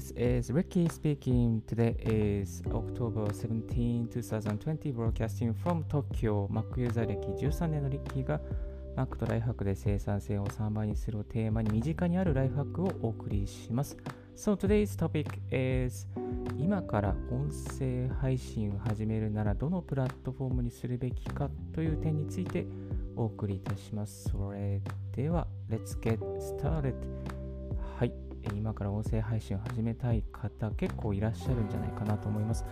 this is Ricky speaking. Today is October 17, 2020, broadcasting from Tokyo. Mac ユーザー歴13年のリッキーが Mac とライフハックで生産性を3倍にするをテーマに身近にあるライフハックをお送りします。So today's topic is 今から音声配信を始めるならどのプラットフォームにするべきかという点についてお送りいたします。それでは、Let's get started! 今から音声配信を始めたい方結構いらっしゃるんじゃないかなと思います。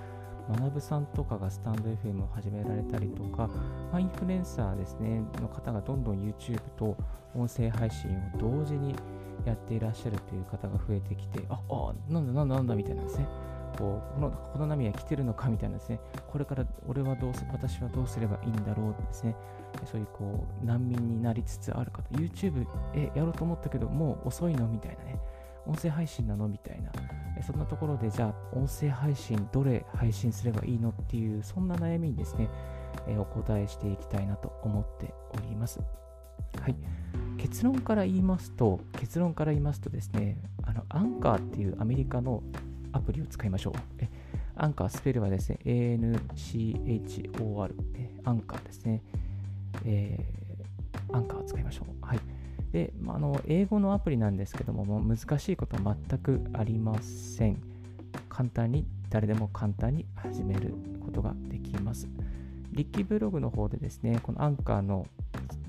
学さんとかがスタンド FM を始められたりとか、ま、インフルエンサーですね、の方がどんどん YouTube と音声配信を同時にやっていらっしゃるという方が増えてきて、あ、あ、なんだなんだなんだみたいなですね。こうこのこの波は来てるのかみたいなですね、これから俺はどうす私はどうすればいいんだろうですね、そういうこう難民になりつつある方、YouTube えやろうと思ったけど、もう遅いのみたいなね、音声配信なの？みたいな、そんなところで、じゃあ、音声配信、どれ配信すればいいのっていう、そんな悩みにですね、お答えしていきたいなと思っております。はい。結論から言いますと、結論から言いますとですね、あの、アンカーっていうアメリカのアプリを使いましょう。えアンカー、スペルはですね、ANCHOR、アンカーですね。えー、アンカーを使いましょう。はい。で、まあ、の英語のアプリなんですけども、も難しいことは全くありません。簡単に、誰でも簡単に始めることができます。リッキーブログの方でですね、このアンカーの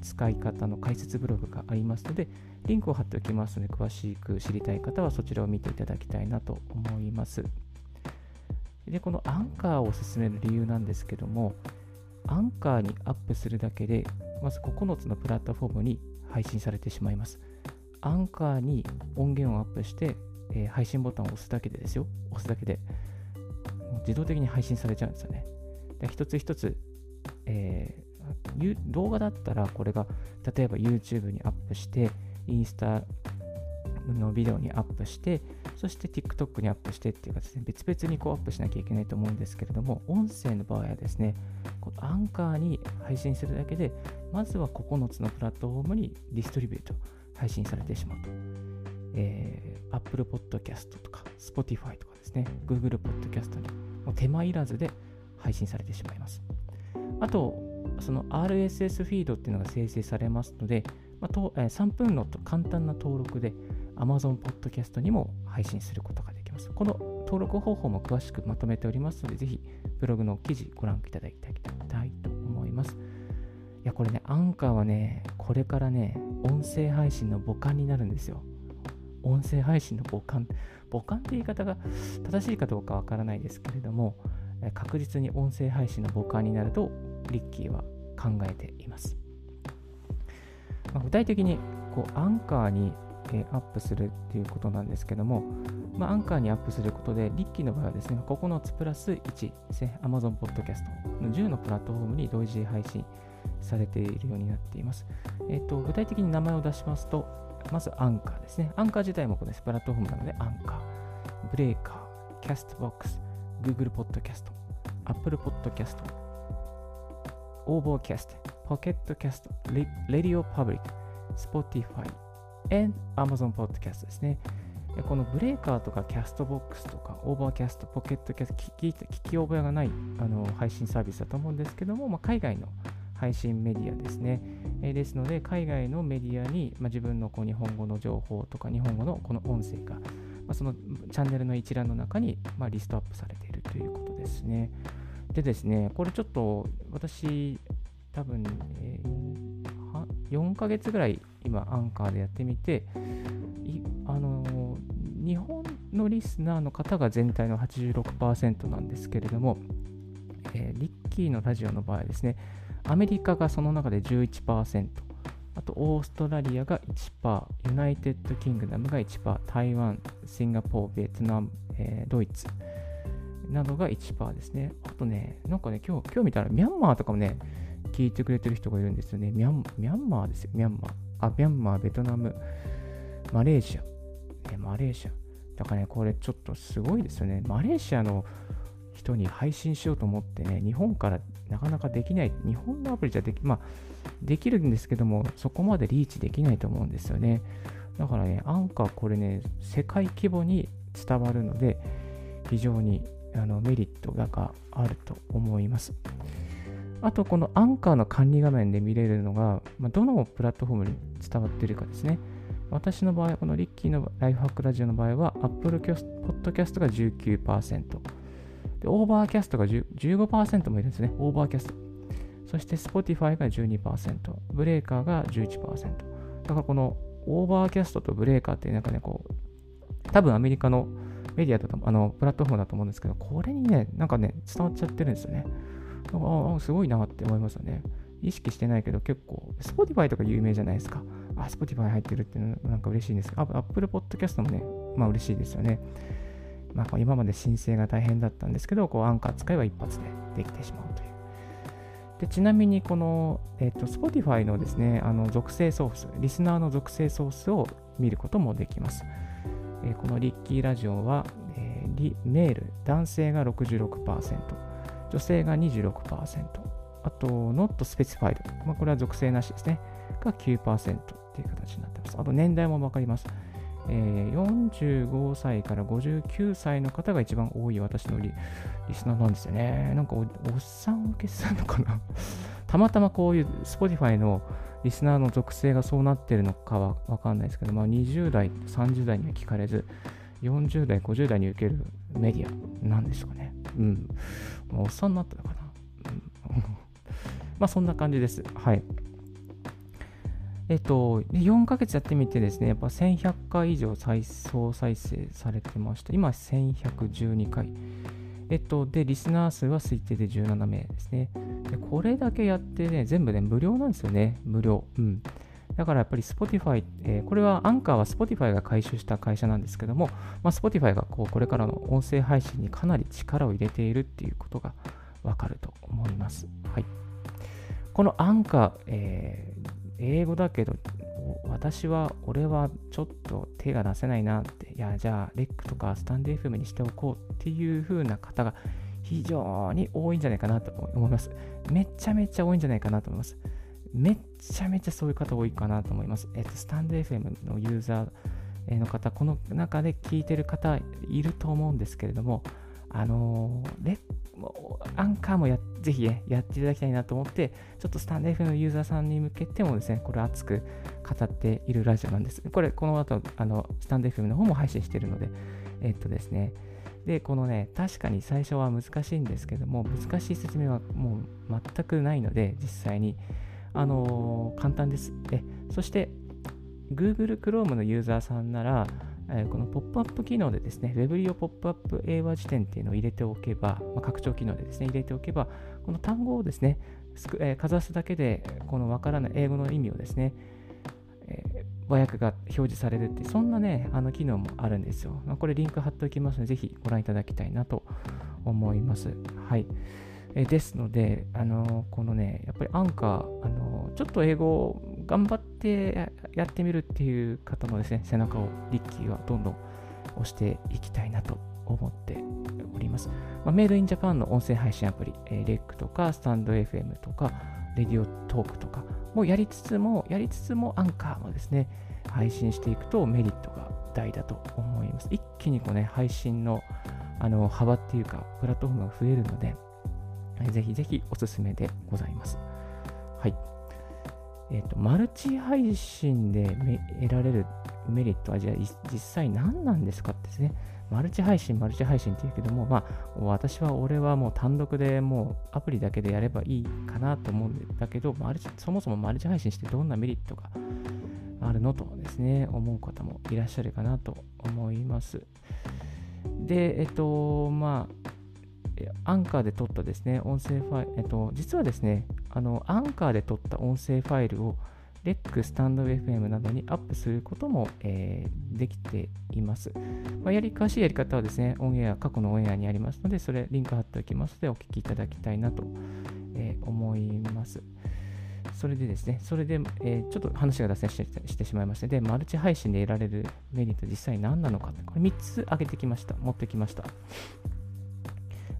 使い方の解説ブログがありますので、リンクを貼っておきますので、詳しく知りたい方はそちらを見ていただきたいなと思います。で、このアンカーを進める理由なんですけども、アンカーにアップするだけで、まず9つのプラットフォームに配信されてしまいます。アンカーに音源をアップして、えー、配信ボタンを押すだけでですよ。押すだけで、自動的に配信されちゃうんですよね。で一つ一つ、えー、動画だったらこれが例えば YouTube にアップして、インスタのビデオにアップして、そして TikTok にアップしてっていうかでね、別々にこうアップしなきゃいけないと思うんですけれども、音声の場合はですね、このアンカーに配信するだけで、まずは9つのプラットフォームにディストリビュート、配信されてしまうと。えー、Apple Podcast とか Spotify とかですね、Google Podcast にもう手間いらずで配信されてしまいます。あと、その RSS フィードっていうのが生成されますので、まあとえー、3分の簡単な登録で Amazon Podcast にも配信することができます。この登録方法も詳しくまとめておりますので、ぜひブログの記事ご覧いただきたいと思います。いや、これね、アンカーはね、これからね、音声配信の母艦になるんですよ。音声配信の母艦。母艦って言い方が正しいかどうかわからないですけれども、確実に音声配信の母艦になると、リッキーは考えています。まあ、具体的にこうアンカーに、え、アップするっていうことなんですけども、まあ、アンカーにアップすることで、リッキーの場合はですね、9つプラス1ですね、Amazon Podcast の10のプラットフォームに同時配信されているようになっています。えっ、ー、と、具体的に名前を出しますと、まずアンカーですね。アンカー自体もこのプラットフォームなので、 Anchor、Breaker、Castbox、Google Podcast、Apple Podcast、 Overcast、Pocket Casts、RadioPublic、Spotify、and Amazon Podcast ですね。このブレーカーとか Castbox とか Overcast、Pocket Casts、聞き聞き覚えがないあの配信サービスだと思うんですけども、まあ、海外の配信メディアですね。えー、ですので、海外のメディアに、まあ、自分のこう日本語の情報とか日本語のこの音声が、まあ、そのチャンネルの一覧の中に、まあ、リストアップされているということですね。でですね、これちょっと私、多分、えー、4ヶ月ぐらい今、アンカーでやってみて、あの、日本のリスナーの方が全体の86%なんですけれども、えー、リッキーのラジオの場合ですね、アメリカがその中で11%、あとオーストラリアが1%、 United Kingdom が1%、台湾、シンガポール、ベトナム、えー、ドイツなどが1%ですね。あとね、なんかね、今日今日見たらミャンマーとかもね、聞いてくれてる人がいるんですよね。ミャンミャンマーですよ、ミャンマー。あ、ミャンマー、ベトナム、マレーシア。ね、マレーシア。だからね、これちょっとすごいですよね。マレーシアの人に配信しようと思ってね、日本からなかなかできない。日本のアプリじゃでき、まあ、できるんですけども、そこまでリーチできないと思うんですよね。だからね、アンカーこれね、世界規模に伝わるので、非常にあのメリットがあると思います。あと、このアンカーの管理画面で見れるのが、まあ、どのプラットフォームに伝わっているかですね。私の場合、このリッキーのライフハックラジオの場合は、Apple Podcast が19%、で Overcast が15%もいるんですね。 Overcast。そして Spotify が12%、ブレーカーが11%。だからこの Overcast とブレーカーっていうなんかね、こう、多分アメリカのメディアだと、あの、プラットフォームだと思うんですけど、これにね、なんかね、伝わっちゃってるんですよね。ああ、すごいなって思いますよね。意識してないけど結構、Spotify とか有名じゃないですか。あ、Spotify 入ってるっていうのなんか嬉しいんですけど、Apple Podcast もね、まあ嬉しいですよね。まあ、今まで申請が大変だったんですけど、こうアンカー使えば一発でできてしまうという。でちなみに、この、えっ、ー、と、Spotify のですね、あの属性ソース、リスナーの属性ソースを見ることもできます。えー、このリッキーラジオは、えー、メール、男性が66%、女性が26%、あと、not specified、まあ、これは属性なしですね、が9%っていう形になってます。あと、年代もわかります。えー、45歳から59歳の方が一番多い私のリスナーなんですよね。なんかおっさん受けするのかな たまたまこういう Spotify のリスナーの属性がそうなってるのかはわかんないですけど、まあ、20代、30代には聞かれず、40代、50代に受けるメディアなんですかね。うん。まあ、おっさんになったのかな。うん、まあそんな感じです。はい。えっと、4ヶ月やってみてですね、やっぱ1100回以上再総再生されてました。今1112回。えっと、で、リスナー数は推定で17名ですね。でこれだけやってね、全部ね、無料なんですよね。無料。うん。だからやっぱり Spotify、えー、これはアンカーは Spotify が回収した会社なんですけども、まあ、Spotify がこうこれからの音声配信にかなり力を入れているっていうことがわかると思います。はい。このアンカー、えー、英語だけど、私は、俺はちょっと手が出せないなって、いや、じゃあ、レックとかスタンデー FM にしておこうっていう風な方が非常に多いんじゃないかなと思います。めちゃめちゃ多いんじゃないかなと思います。めっちゃめちゃそういう方多いかなと思います。えっと、スタンド FM のユーザーの方、この中で聞いてる方いると思うんですけれども、あのレアンカーもやぜひ、ね、やっていただきたいなと思って、ちょっとスタンド FM のユーザーさんに向けてもですね、これ熱く語っているラジオなんです。これ、この後、あのスタンド FM の方も配信しているので、えっとですね、で、このね、確かに最初は難しいんですけども、難しい説明はもう全くないので、実際に、あの、簡単です。で、そして、Google Chrome のユーザーさんなら、えこのポップアップ機能でですね、Web 利用ポップアップ英和辞典っていうのを入れておけば、まあ、拡張機能でですね、入れておけば、この単語をですね、えー、かざすだけで、このわからない英語の意味をですね、えー、和訳が表示されるって、そんなね、あの機能もあるんですよ。まあ、これリンク貼っておきますので、ぜひご覧いただきたいなと思います。はい。えですので、あのこのね、やっぱりアンカー、あのちょっと英語を頑張ってやってみるっていう方のですね、背中をリッキーはどんどん押していきたいなと思っております。まあ、メイドインジャパンの音声配信アプリ、えー、レックとかスタンド FM とか、レディオトークとかもやりつつも、やりつつもアンカーもですね、配信していくとメリットが大だと思います。一気にこうね、配信のあの幅っていうか、プラットフォームが増えるので、ぜひぜひおすすめでございます。はい。えっ、ー、と、マルチ配信で得られるメリットは、じゃあ実際何なんですかってですね。マルチ配信、マルチ配信って言うけども、まあ、私は、俺はもう単独でもうアプリだけでやればいいかなと思うんだけど、マルチそもそもマルチ配信してどんなメリットがあるのとですね、思う方もいらっしゃるかなと思います。で、えっと、まあ、アンカーで撮ったですね、音声ファイル、えっと、実はですね、あの、アンカーで撮った音声ファイルを、レック、スタンド FM などにアップすることも、えー、できています。まあ、やり詳しいやり方はですね、オンエア、過去のオンエアにありますので、それ、リンク貼っておきますので、お聞きいただきたいなと、えー、思います。それでですね、それで、えー、ちょっと話が脱線してしまいまして、で、マルチ配信で得られるメリット、実際何なのか、これ3つ挙げてきました。持ってきました。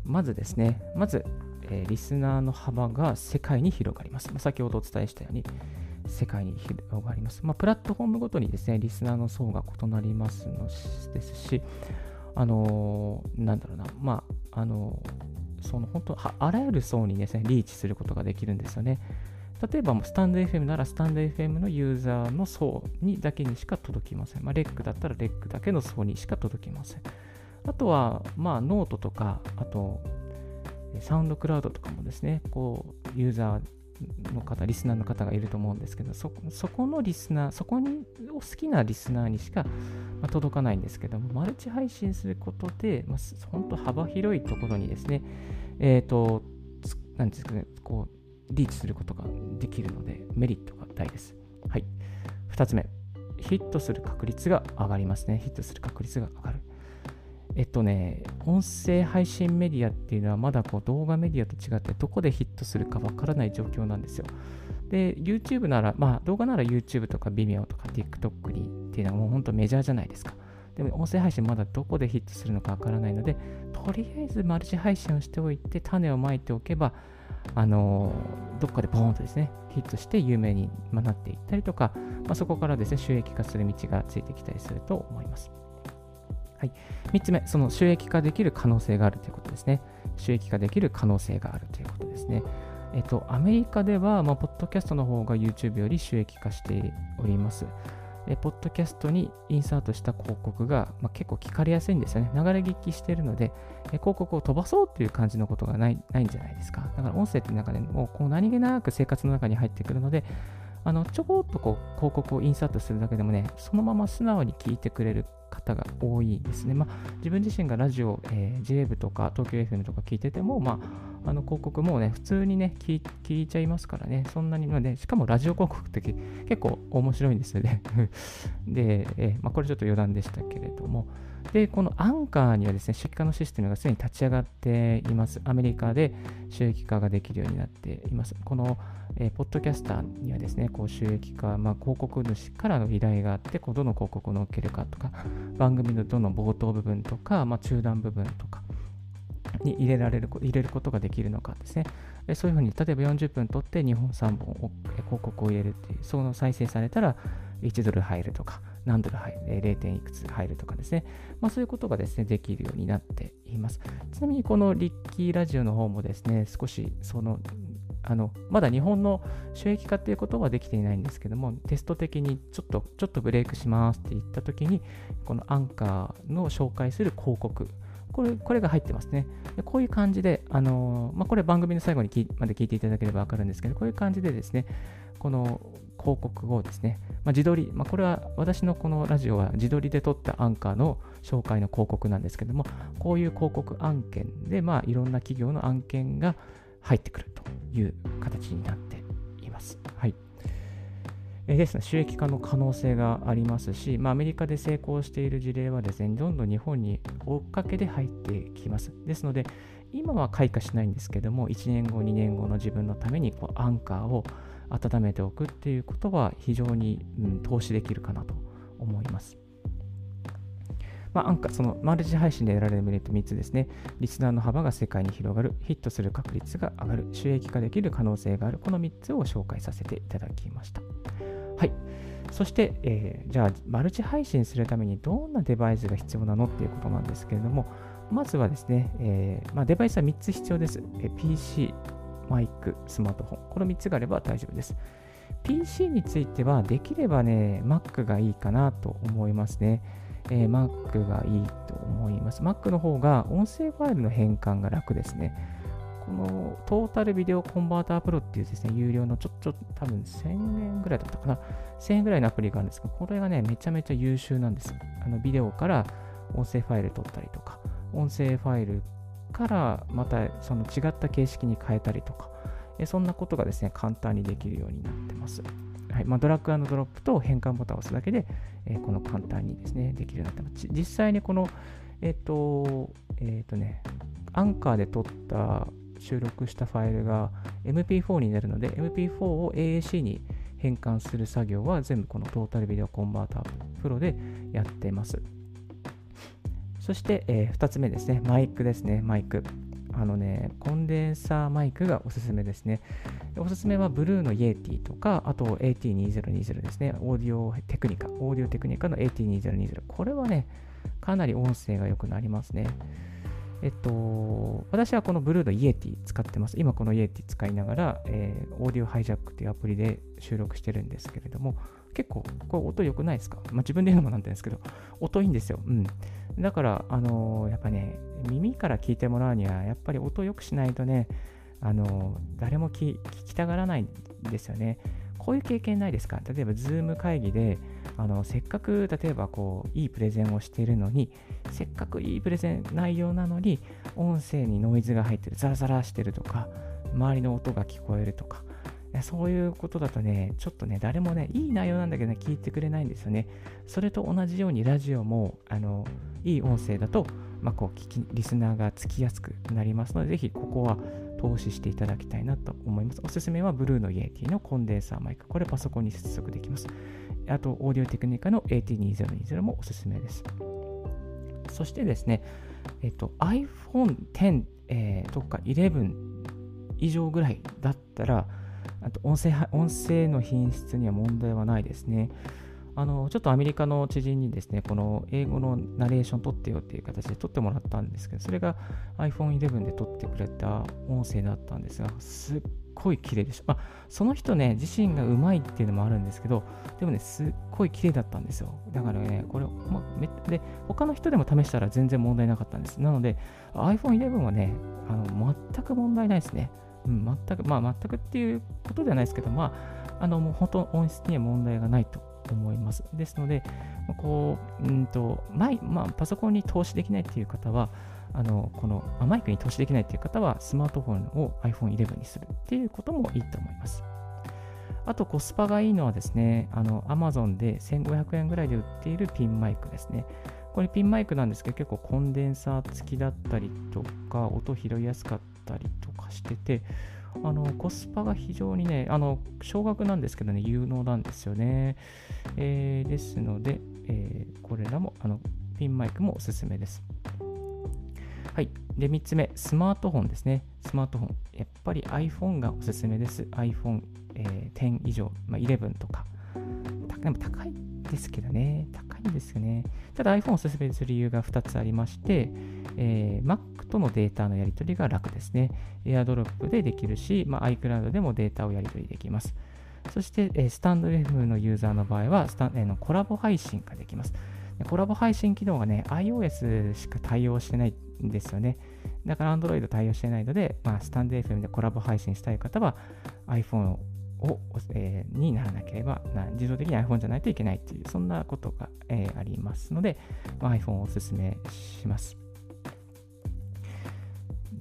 まずですね、まず、えー、リスナーの幅が世界に広がります。まあ、先ほどお伝えしたように、世界に広がります。まあ、プラットフォームごとにですね、リスナーの層が異なりますのですし、あのー、なんだろうな、まあ、あのー、その本当あらゆる層にですね、リーチすることができるんですよね。例えば、スタンド FM なら、スタンド FM のユーザーの層にだけにしか届きません。まあ、レックだったら、レックだけの層にしか届きません。あとは、まあ、ノートとか、あと、 SoundCloud とかもですね、こう、ユーザーの方、リスナーの方がいると思うんですけど、そこのリスナー、そこにを好きなリスナーにしか、まあ、届かないんですけども、マルチ配信することで、まあ、本当幅広いところにですね、えっ、ー、と、なんですかね、こう、リーチすることができるので、メリットが大です。はい。2つ目、ヒットする確率が上がりますね。ヒットする確率が上がる。えっとね、音声配信メディアっていうのはまだこう動画メディアと違ってどこでヒットするかわからない状況なんですよ。で、YouTube なら、まあ動画なら YouTube とか Vimeo とか TikTok にっていうのはもう本当メジャーじゃないですか。でも音声配信まだどこでヒットするのかわからないので、とりあえずマルチ配信をしておいて種をまいておけば、あのどっかでポーンとですね、ヒットして有名になっていったりとか、まあ、そこからですね、収益化する道がついてきたりすると思います。はい、3つ目、その収益化できる可能性があるということですね。収益化できる可能性があるということですね。えっと、アメリカでは、まあ、ポッドキャストの方が YouTube より収益化しております。えポッドキャストにインサートした広告が、まあ、結構聞かれやすいんですよね。流れ聞きしているので、え広告を飛ばそうっていう感じのことがないないんじゃないですか。だから音声って中でもうこう何気なく生活の中に入ってくるので、あのちょこっとこう広告をインサートするだけでもね、そのまま素直に聞いてくれる方が多いですね。まあ、自分自身がラジオ、えー、JWEB とか東京 FM とか聞いてても、まあ、あの広告もね、普通にね聞、聞いちゃいますからね、そんなに、まあね、しかもラジオ広告って結構面白いんですよね。で、えー、まあ、これちょっと余談でしたけれども、で、このアンカーにはですね、出荷化のシステムがすでに立ち上がっています。アメリカで収益化ができるようになっています。この、えー、ポッドキャスターにはですね、こう収益化、まあ、広告主からの依頼があって、こうどの広告を載っけるかとか、番組のどの冒頭部分とか、まあ、中断部分とかに入れられる入れることができるのかですね。そういうふうに、例えば40分取って2本3本広告を入れるっていう、その再生されたら1ドル入るとか、何ドル入る、0. 点いくつ入るとかですね。まあそういうことがですね、できるようになっています。ちなみにこのリッキーラジオの方もですね、少しそのあのまだ日本の収益化っていうことはできていないんですけども、テスト的にちょっとちょっとブレイクしますって言ったときに、このアンカーの紹介する広告、これこれが入ってますね。でこういう感じで、あのまあ、これ番組の最後にまで聞いていただければ分かるんですけど、こういう感じでですね、この広告をですね、まあ、自撮り、まあ、これは私のこのラジオは自撮りで撮ったアンカーの紹介の広告なんですけども、こういう広告案件で、まあ、いろんな企業の案件が入ってくるという形になっています。はい。えですね、収益化の可能性がありますし、まあ、アメリカで成功している事例はですね、どんどん日本に追っかけで入ってきます。ですので、今は開花しないんですけども、1年後、2年後の自分のためにこうアンカーを温めておくっていうことは非常に、うん、投資できるかなと思います。まあ、アンカ、そのマルチ配信で得られるメリット3つですね。リスナーの幅が世界に広がる、ヒットする確率が上がる、収益化できる可能性がある、この3つを紹介させていただきました。はい。そして、えー、じゃあ、マルチ配信するためにどんなデバイスが必要なのっていうことなんですけれども、まずはですね、えーまあ、デバイスは3つ必要です。え、PC、マイク、スマートフォン。この3つがあれば大丈夫です。PC については、できればね、Mac がいいかなと思いますね。えー、Mac がいいと思います。Mac の方が音声ファイルの変換が楽ですね。このトータルビデオコンバータープロっていうですね、有料のちょっと多分1000円ぐらいだったかな。1000円ぐらいのアプリがあるんですが、これがね、めちゃめちゃ優秀なんです。あのビデオから音声ファイル取ったりとか、音声ファイルからまたその違った形式に変えたりとか、えそんなことがですね、簡単にできるようになってます。はいまあ、ドラッグドロップと変換ボタンを押すだけで、えー、この簡単にですね、できるようになってます。実際にこの、えっ、ー、と、えっ、ー、とね、アンカーで撮った収録したファイルが MP4 になるので、MP4 を AAC に変換する作業は全部このトータルビデオコンバータープロでやってます。そして、えー、2つ目ですね、マイクですね、マイク。あのね、コンデンサーマイクがおすすめですね。おすすめはブルーの Yeti とか、あと AT2020 ですね。 Audio-Technica、Audio-Technica の AT2020。これはね、かなり音声が良くなりますね。えっと、私はこのブルーの Yeti 使ってます。今この Yeti 使いながら、えー、 Audio Hijack っていうアプリで収録してるんですけれども、結構、これ音良くないですか？まあ自分で言うのもなんなんですけど、音いいんですよ。うん。だから、あのー、やっぱね、耳から聞いてもらうには、やっぱり音良くしないとね、あのー、誰も聞きたがらないんですよね。こういう経験ないですか？例えば、ズーム会議で、あのせっかく例えばこういいプレゼンをしているのにせっかくいいプレゼン内容なのに音声にノイズが入ってるザラザラしてるとか周りの音が聞こえるとかそういうことだとねちょっとね誰もねいい内容なんだけどね聞いてくれないんですよねそれと同じようにラジオもあのいい音声だと、まあ、こう聞きリスナーがつきやすくなりますのでぜひここは投資していただきたいなと思います。おすすめはブルーのイエティのコンデンサーマイク。これパソコンに接続できます。あと、オーディオテクニカの AT2020 もおすすめです。そしてですね、えっと、iPhone X、えー、とか11以上ぐらいだったら、あと音声音声の品質には問題はないですね。あのちょっとアメリカの知人にですね、この英語のナレーション撮ってよっていう形で撮ってもらったんですけど、それが iPhone 11で撮ってくれた音声だったんですが、すっごい綺麗でした。まあ、その人ね、自身がうまいっていうのもあるんですけど、でもね、すっごい綺麗だったんですよ。だからね、これ、まあ、めで、他の人でも試したら全然問題なかったんです。なので、iPhone 11はね、あの全く問題ないですね。うん、全く、まあ、全くっていうことではないですけど、まあ、あの、もう本当音質には問題がないと思います。ですので、こう、うんと、マまあ、パソコンに投資できないっていう方は、あのこのマイクに投資できないっていう方は、スマートフォンを iPhone11 にするっていうこともいいと思います。あとコスパがいいのはですね、あの Amazon で1500円ぐらいで売っているピンマイクですね。これピンマイクなんですけど、結構コンデンサー付きだったりとか、音拾いやすかったたりとかしてて、あのコスパが非常にね、あの少額なんですけどね、有能なんですよね。えー、ですので、えー、これらもあのピンマイクもおすすめです。はい。で、3つ目、スマートフォンですね。スマートフォン。やっぱり iPhone がおすすめです。iPhone、えー、10以上、まあ、11とか。でも高いですけどね。高いんですよね。ただ iPhone をおすすめする理由が2つありまして、えー、Mac とのデータのやり取りが楽ですね。AirDrop でできるし、まあ、iCloud でもデータをやり取りできます。そして、えー、スタンド FM のユーザーの場合はスタン、えー、のコラボ配信ができます。コラボ配信機能がね、iOS しか対応してないんですよね。だから Android 対応してないので、まあ、スタンド FM でコラボ配信したい方は iPhone を、をえー、にならなければな、自動的に iPhone じゃないといけないっていう、そんなことが、えー、ありますので、まあ、iPhone をお勧めします。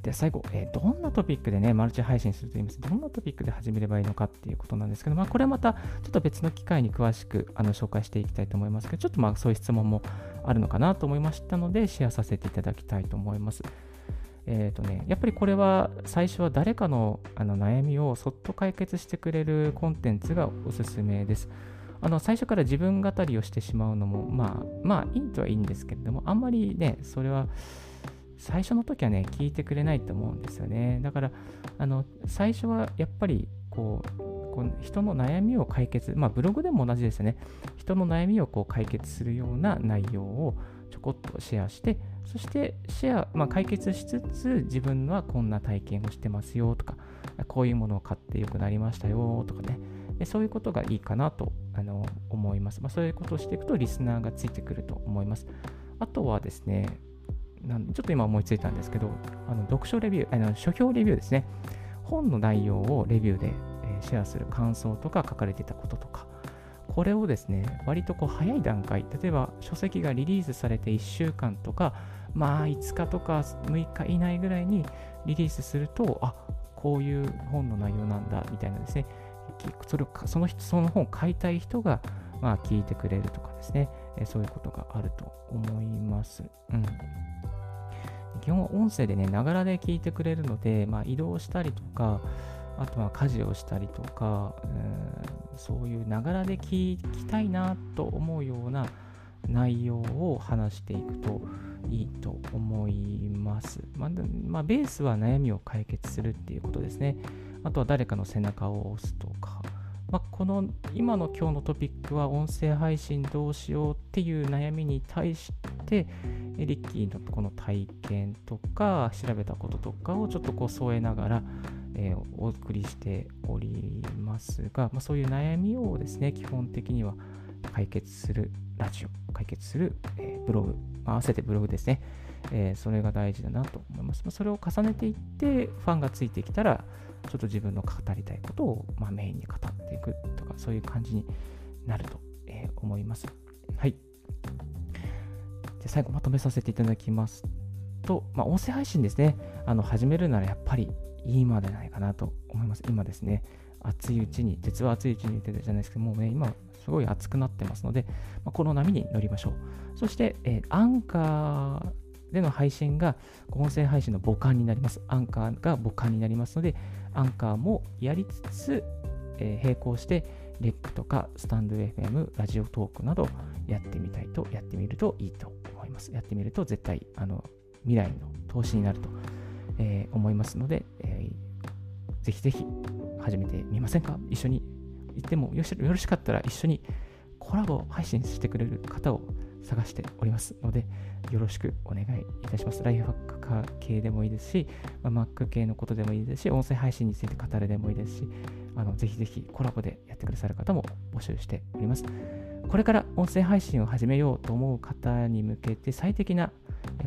で、最後、えー、どんなトピックでね、マルチ配信すると言います？どんなトピックで始めればいいのかっていうことなんですけど、まあ、これはまた、ちょっと別の機会に詳しくあの紹介していきたいと思いますけど、ちょっとまあ、そういう質問もあるのかなと思いましたので、シェアさせていただきたいと思います。えーとね、やっぱりこれは最初は誰かのあの悩みをそっと解決してくれるコンテンツがおすすめです。あの最初から自分語りをしてしまうのも、まあ、まあいいとはいいんですけれども、あんまりね、それは最初の時はね、聞いてくれないと思うんですよね。だから、あの最初はやっぱりこう、こう人の悩みを解決、まあブログでも同じですよね。人の悩みをこう解決するような内容をょこっとシェアして、そしてシェア、まあ、解決しつつ、自分はこんな体験をしてますよとか、こういうものを買ってよくなりましたよとかね、そういうことがいいかなとあの思います。まあ、そういうことをしていくと、リスナーがついてくると思います。あとはですね、なんちょっと今思いついたんですけど、あの読書レビュー、あの書評レビューですね。本の内容をレビューで、シェアする感想とか書かれてたこととか、これをですね、割とこう早い段階、例えば書籍がリリースされて1週間とか、まあ5日とか6日以内ぐらいにリリースすると、あこういう本の内容なんだみたいなですね、それをその人その本を買いたい人が、まあ、聞いてくれるとかですね、えそういうことがあると思います。うん基本は音声でね、ながらで聞いてくれるので、まあ、移動したりとか、あとは家事をしたりとか、うん、そういうながらで聞きたいなと思うような内容を話していくといいと思います。まあ、まあ、ベースは悩みを解決するっていうことですね。あとは誰かの背中を押すとか、まあ、この今の今日のトピックは音声配信どうしようっていう悩みに対してリッキーのこの体験とか調べたこととかをちょっとこう添えながら、えー、お送りしておりますが、まあ、そういう悩みをですね基本的には解決するラジオ解決する、えー、ブログ、まあ、合わせてブログですね、えー、それが大事だなと思います、まあ、それを重ねていってファンがついてきたらちょっと自分の語りたいことを、まあ、メインに語っていくとか、そういう感じになると、え、思います。はい。で最後まとめさせていただきますと、まあ、音声配信ですね、あの始めるならやっぱり今じゃないかなと思います。今ですね、熱いうちに、鉄は熱いうちに言ってたじゃないですけども、ね、今すごい熱くなってますので、まあ、この波に乗りましょう。そして、えー、アンカーでの配信が音声配信の母艦になります。アンカーが母艦になりますので、アンカーもやりつつ、えー、並行して、レックとかスタンド FM、ラジオトークなどやってみたいと、やってみるといいと思います。やってみると絶対、あの、未来の投資になると、えー、思いますので、えー、ぜひぜひ始めてみませんか？一緒に行ってもよろしかったら一緒にコラボ配信してくれる方を探しておりますので、よろしくお願いいたします。ライフハック化系でもいいですし、まあ、Mac 系のことでもいいですし、音声配信について語るでもいいですし、あのぜひぜひコラボでやってくださる方も募集しております。これから音声配信を始めようと思う方に向けて最適な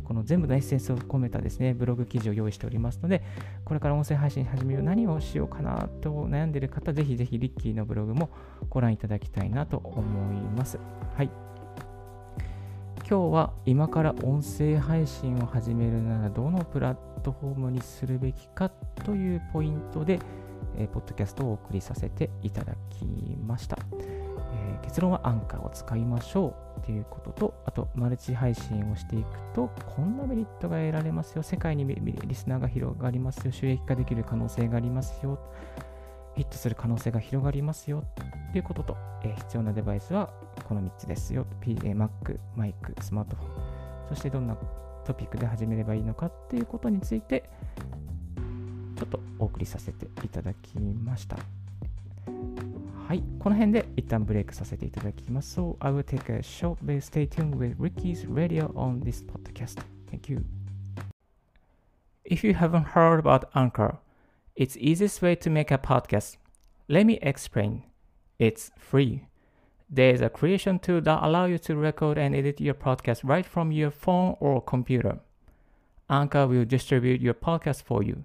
この全部のエッセンスを込めたですね、ブログ記事を用意しておりますので、これから音声配信始めよう、何をしようかなと悩んでいる方、ぜひぜひリッキーのブログもご覧いただきたいなと思います。はい。今日は今から音声配信を始めるならどのプラットフォームにするべきかというポイントで、えー、ポッドキャストをお送りさせていただきました、結論はアンカーを使いましょうということと、あとマルチ配信をしていくと、こんなメリットが得られますよ、世界にリスナーが広がりますよ、収益化できる可能性がありますよ、ヒットする可能性が広がりますよということと、えー、必要なデバイスはこの3つですよ。P、Mac、マイク、スマートフォン。そしてどんなトピックで始めればいいのかっていうことについて、ちょっとお送りさせていただきました。はい、この辺で一旦ブレイクさせていただきます。So, I will take a short break. Stay tuned with Ricky's radio on this podcast. Thank you. If you haven't heard about Anchor, it's easiest way to make a podcast. Let me explain. It's free. There is a creation tool that allows you to record and edit your podcast right from your phone or computer. Anchor will distribute your podcast for you,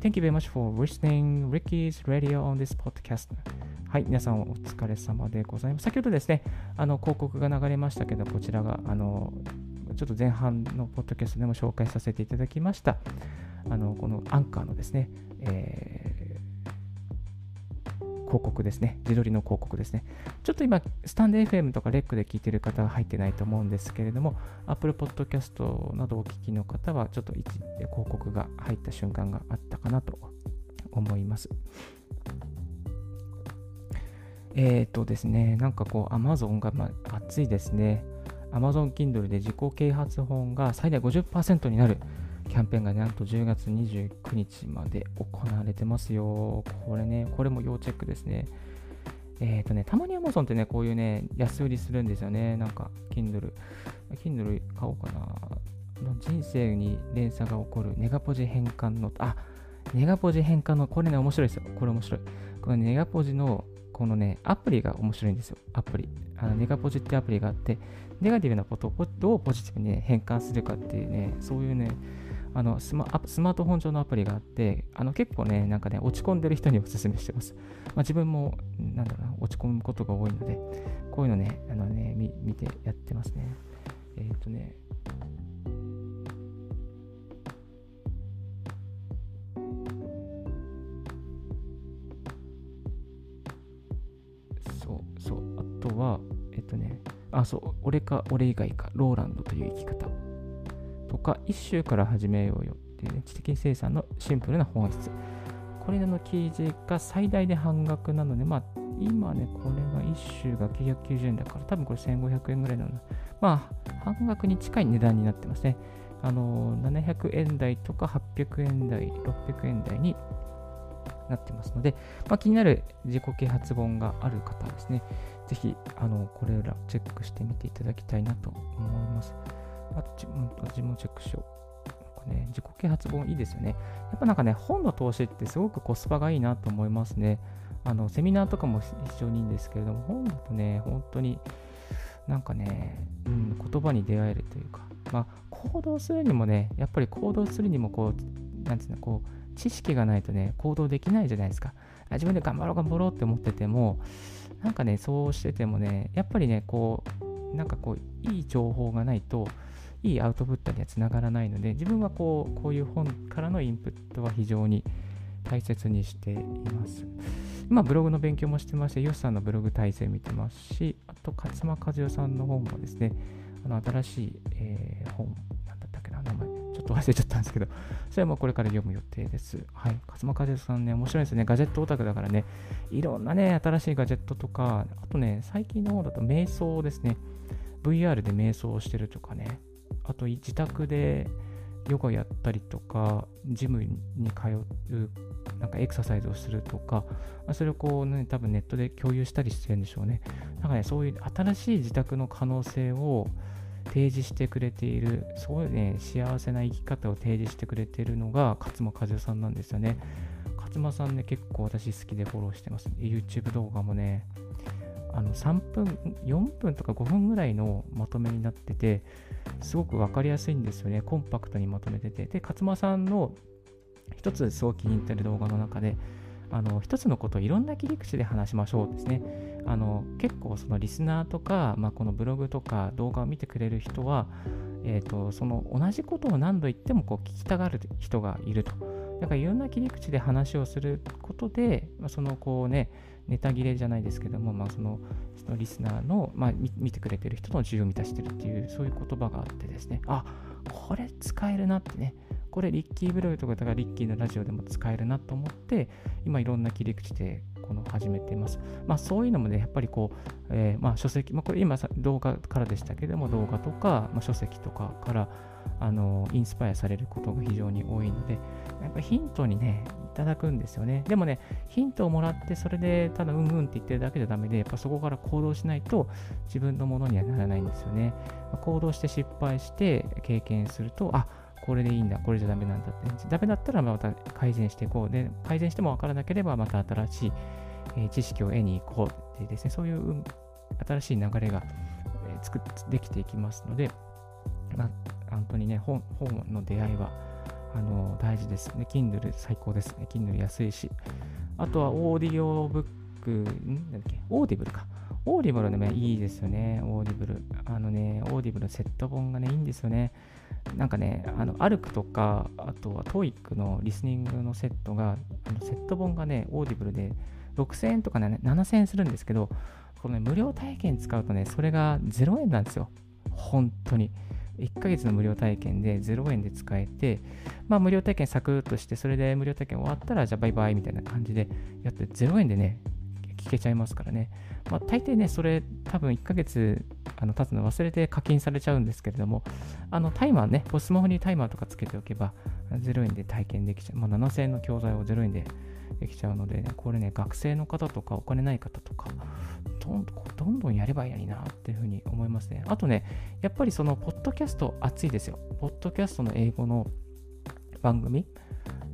Thank you very much for listening Ricky's Radio on this podcast. はい、皆さんお疲れ様でございます。先ほどですね、あの広告が流れましたけど、こちらがあのちょっと前半のポッドキャストでも紹介させていただきました、あのこのアンカーのですね、えー広告ですね。自撮りの広告ですね。ちょっと今、スタンド FM とかレックで聞いてる方は入ってないと思うんですけれども、Apple Podcast などお聞きの方は、ちょっと一広告が入った瞬間があったかなと思います。えっ、ー、とですね、なんかこう、Amazon が、まあ、熱いですね。Amazon Kindle で自己啓発本が最大50%になる。キャンペーンがなんと10月29日まで行われてますよ。これね、これも要チェックですね。えっ、ー、とね、たまに Amazon ってね、こういうね、安売りするんですよね。なんか、Kindle。Kindle 買おうかな。人生に連鎖が起こるネガポジ変換の、あ、ネガポジ変換の、これね、面白いですよ。これ面白い。このネガポジの、このね、アプリが面白いんですよ。アプリ。あのネガポジってアプリがあって、ネガティブなことをどうポジティブに、ね、変換するかっていうね、そういうね、あのスマスマートフォン上のアプリがあって、あの結構ね、なんかね、落ち込んでる人におすすめしてます。まあ、自分も、なんだろうな、落ち込むことが多いので、こういうのね、あのね、見見てやってますね。えっ、とね、そうそう、あとは、えっ、とね、あ、そう、俺か俺以外か、ローランドという生き方。とか、一周から始めようよっていうね、知的生産のシンプルな本質。これらの記事が最大で半額なので、まあ、今ね、これが1周が990円だから、多分これ1500円ぐらいなの。まあ、半額に近い値段になってますね。あの、700円台とか800円台、600円台になってますので、まあ、気になる自己啓発本がある方はですね、ぜひ、あの、これらチェックしてみていただきたいなと思います。あと、自分もチェックしよう。ね、自己啓発本いいですよね。やっぱなんかね、本の投資ってすごくコスパがいいなと思いますね。あの、セミナーとかも非常にいいんですけれども、本だとね、本当になんかね、うん、言葉に出会えるというか、まあ、行動するにもね、やっぱり行動するにもこう、なんつうの、こう、知識がないとね、行動できないじゃないですか。自分で頑張ろう頑張ろうって思ってても、なんかね、そうしててもね、やっぱりね、こう、なんかこう、いい情報がないと、いいアウトプットにはつながらないので、自分はこうこういう本からのインプットは非常に大切にしています。今、ブログの勉強もしてまして、ヨシさんのブログ体制見てますし、あと、勝間和代さんの本もですね、あの新しい、えー、本、なんだったっけな、名前、ちょっと忘れちゃったんですけど、それはもうこれから読む予定です。はい。勝間和代さんね、面白いですね。ガジェットオタクだからね、いろんなね、新しいガジェットとか、あとね、最近の方だと瞑想ですね。VR で瞑想をしてるとかね、あと自宅でヨガやったりとか、ジムに通う、なんかエクササイズをするとか、それをこうね、多分ネットで共有したりしてるんでしょうね。なんかね、そういう新しい自宅の可能性を提示してくれている、すごいね、幸せな生き方を提示してくれているのが勝間和代さんなんですよね。勝間さんね、結構私好きでフォローしてます。YouTube 動画もね、あの3分、4分とか5分ぐらいのまとめになってて、すごく分かりやすいんですよね。コンパクトにまとめてて。で、勝間さんの一つすごく気に入ってる動画の中で、あの一つのことをいろんな切り口で話しましょうですね。あの結構そのリスナーとか、まあ、このブログとか動画を見てくれる人は、えーと、その同じことを何度言ってもこう聞きたがる人がいると。だからいろんな切り口で話をすることで、まあ、そのこうね、ネタ切れじゃないですけども、まあ、そのそのリスナーの、まあ、見てくれてる人の需要を満たしてるっていう、そういう言葉があってですね、あこれ使えるなってね、これリッキーブログとかだからリッキーのラジオでも使えるなと思って、今いろんな切り口でこの始めています。まあそういうのもね、やっぱりこう、えー、まあ書籍、まあこれ今動画からでしたけども、動画とか、まあ、書籍とかからあのインスパイアされることが非常に多いので、やっぱヒントにね、いただくんですよね。でもね、ヒントをもらって、それでただうんうんって言ってるだけじゃダメで、やっぱそこから行動しないと自分のものにはならないんですよね。行動して失敗して経験すると、あこれでいいんだ、これじゃダメなんだって。ダメだったらまた改善していこう。で、改善しても分からなければまた新しい、えー、知識を得に行こうってですね、そういう、新しい流れが、えー、作できていきますので、まあ、本当にね、本本の出会いはあの大事ですね。Kindle 最高ですね。Kindle 安いし。あとはオーディオブック、ん？なんだっけ？オーディブルか。オーディブルでね、いいですよね。オーディブル。あのね、オーディブルのセット本がね、いいんですよね。なんかね、あの、アルクとか、あとはトイックのリスニングのセットが、あのセット本がね、オーディブルで6000円とかね、7000円するんですけど、この、ね、無料体験使うとね、それが0円なんですよ。本当に。1ヶ月の無料体験で0円で使えて、まあ無料体験サクッとして、それで無料体験終わったら、じゃあバイバイみたいな感じでやって0円でね、聞けちゃいますからね。まあ大抵ね、それ多分1ヶ月あの経つの忘れて課金されちゃうんですけれども、あのタイマーね、スマホにタイマーとかつけておけば、0円で体験できちゃう。まあ7000円の教材を0円でできちゃうので、ね、これね、学生の方とかお金ない方とか、どんどんどんやればいいなっていうふうに思いますね。あとね、やっぱりその、ポッドキャスト熱いですよ。ポッドキャストの英語の番組、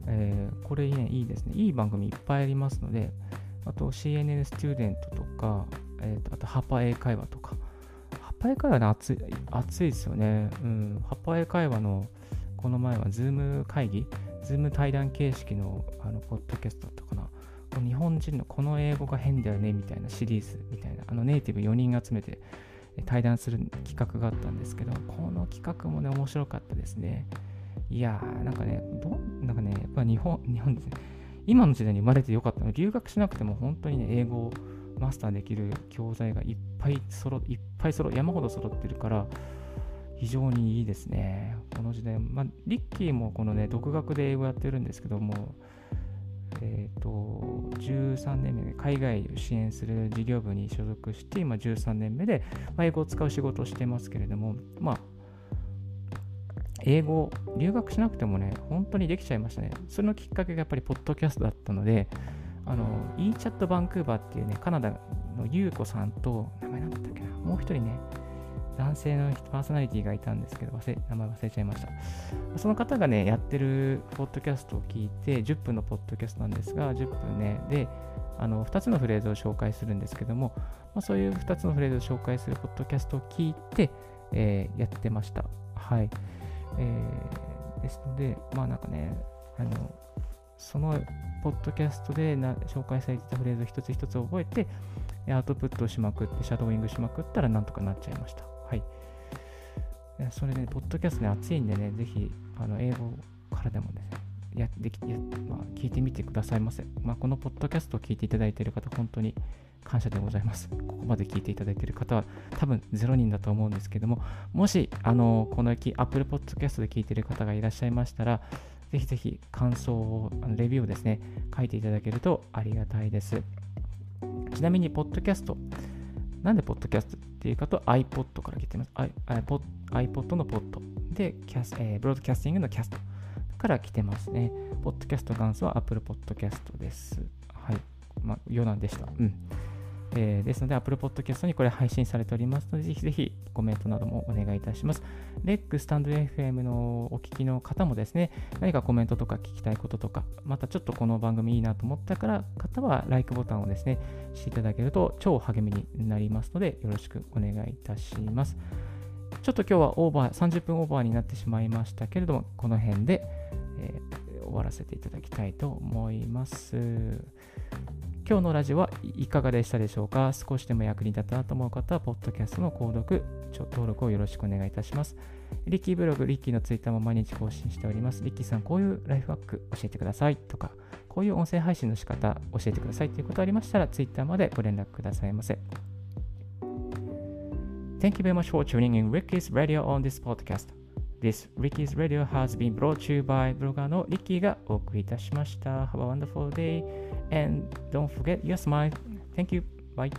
えー、これね、いいですね。いい番組いっぱいありますので、あと CNN スチューデントとか、えーと、あとハパ英会話とか、ハパ英会話ね、熱い熱いですよね。うん、ハパ英会話のこの前はズーム会議、ズーム対談形式のあのポッドキャストだったかな。日本人のこの英語が変だよねみたいなシリーズみたいな、あのネイティブ4人集めて対談する企画があったんですけど、この企画もね、面白かったですね。いやー、なんかね、どなんかね、やっぱ日本、日本ですね。今の時代に生まれてよかったの。留学しなくても本当にね、英語をマスターできる教材がいっぱい揃いっぱい揃山ほど揃ってるから、非常にいいですね。この時代、まあ、リッキーもこのね、独学で英語やってるんですけども、えっ、と、13年目で海外を支援する事業部に所属して、今13年目で、まあ、英語を使う仕事をしてますけれども、まあ、英語、留学しなくてもね、本当にできちゃいましたね。そのきっかけがやっぱりポッドキャストだったので、あの、e チャットバンクーバーっていうね、カナダのユウコさんと、名前なんだったっけな、もう一人ね、男性のパーソナリティがいたんですけど、忘れ名前忘れちゃいました。その方がね、やってるポッドキャストを聞いて、10分のポッドキャストなんですが、10分ね、で、あの2つのフレーズを紹介するんですけども、まあ、そういう2つのフレーズを紹介するポッドキャストを聞いて、えー、やってました。はい。えー、ですので、まあなんかね、あの、そのポッドキャストでな紹介されてたフレーズを一つ一つ覚えて、アウトプットをしまくって、シャドーイングしまくったらなんとかなっちゃいました。はい。それで、ね、ポッドキャストね、熱いんでね、ぜひ、あの英語からでもですね、やできや、まあ、聞いてみてくださいませ。まあ、このポッドキャストを聞いていただいている方、本当に感謝でございます。ここまで聞いていただいている方は多分0人だと思うんですけども、もし、あの、この秋、Apple Podcast で聞いている方がいらっしゃいましたら、ぜひぜひ感想を、レビューをですね、書いていただけるとありがたいです。ちなみに、ポッドキャスト、なんでポッドキャストっていうかと iPod から来てます。iPod, iPod のポッドでキャス、えー、ブロードキャスティングのキャストから来てますね。ポッドキャスト元祖は Apple Podcast です。はい。まあ、余談でした。うん。えー、ですので、Apple Podcast にこれ配信されておりますので、ぜひぜひコメントなどもお願いいたします。レックスタンド FM のお聞きの方もですね、何かコメントとか聞きたいこととか、またちょっとこの番組いいなと思ったから方は、LIKE ボタンをですね、していただけると超励みになりますので、よろしくお願いいたします。ちょっと今日はオーバー、30分オーバーになってしまいましたけれども、この辺で、え、終わらせていただきたいと思います。今日のラジオはいかがでしたでしょうか？少しでも役に立ったなと思う方は、ポッドキャストの購読、登録をよろしくお願いいたします。リッキーブログ、リッキーのツイッターも毎日更新しております。リッキーさん、こういうライフワーク教えてくださいとか、こういう音声配信の仕方教えてくださいということありましたら、ツイッターまでご連絡くださいませ。Thank you very much for tuning in Ricky's Radio on this podcast. This Ricky's Radio has been brought to you by ブロガーのリッキーがお送りいたしました。Have a wonderful day and don't forget your smile. Thank you. Bye.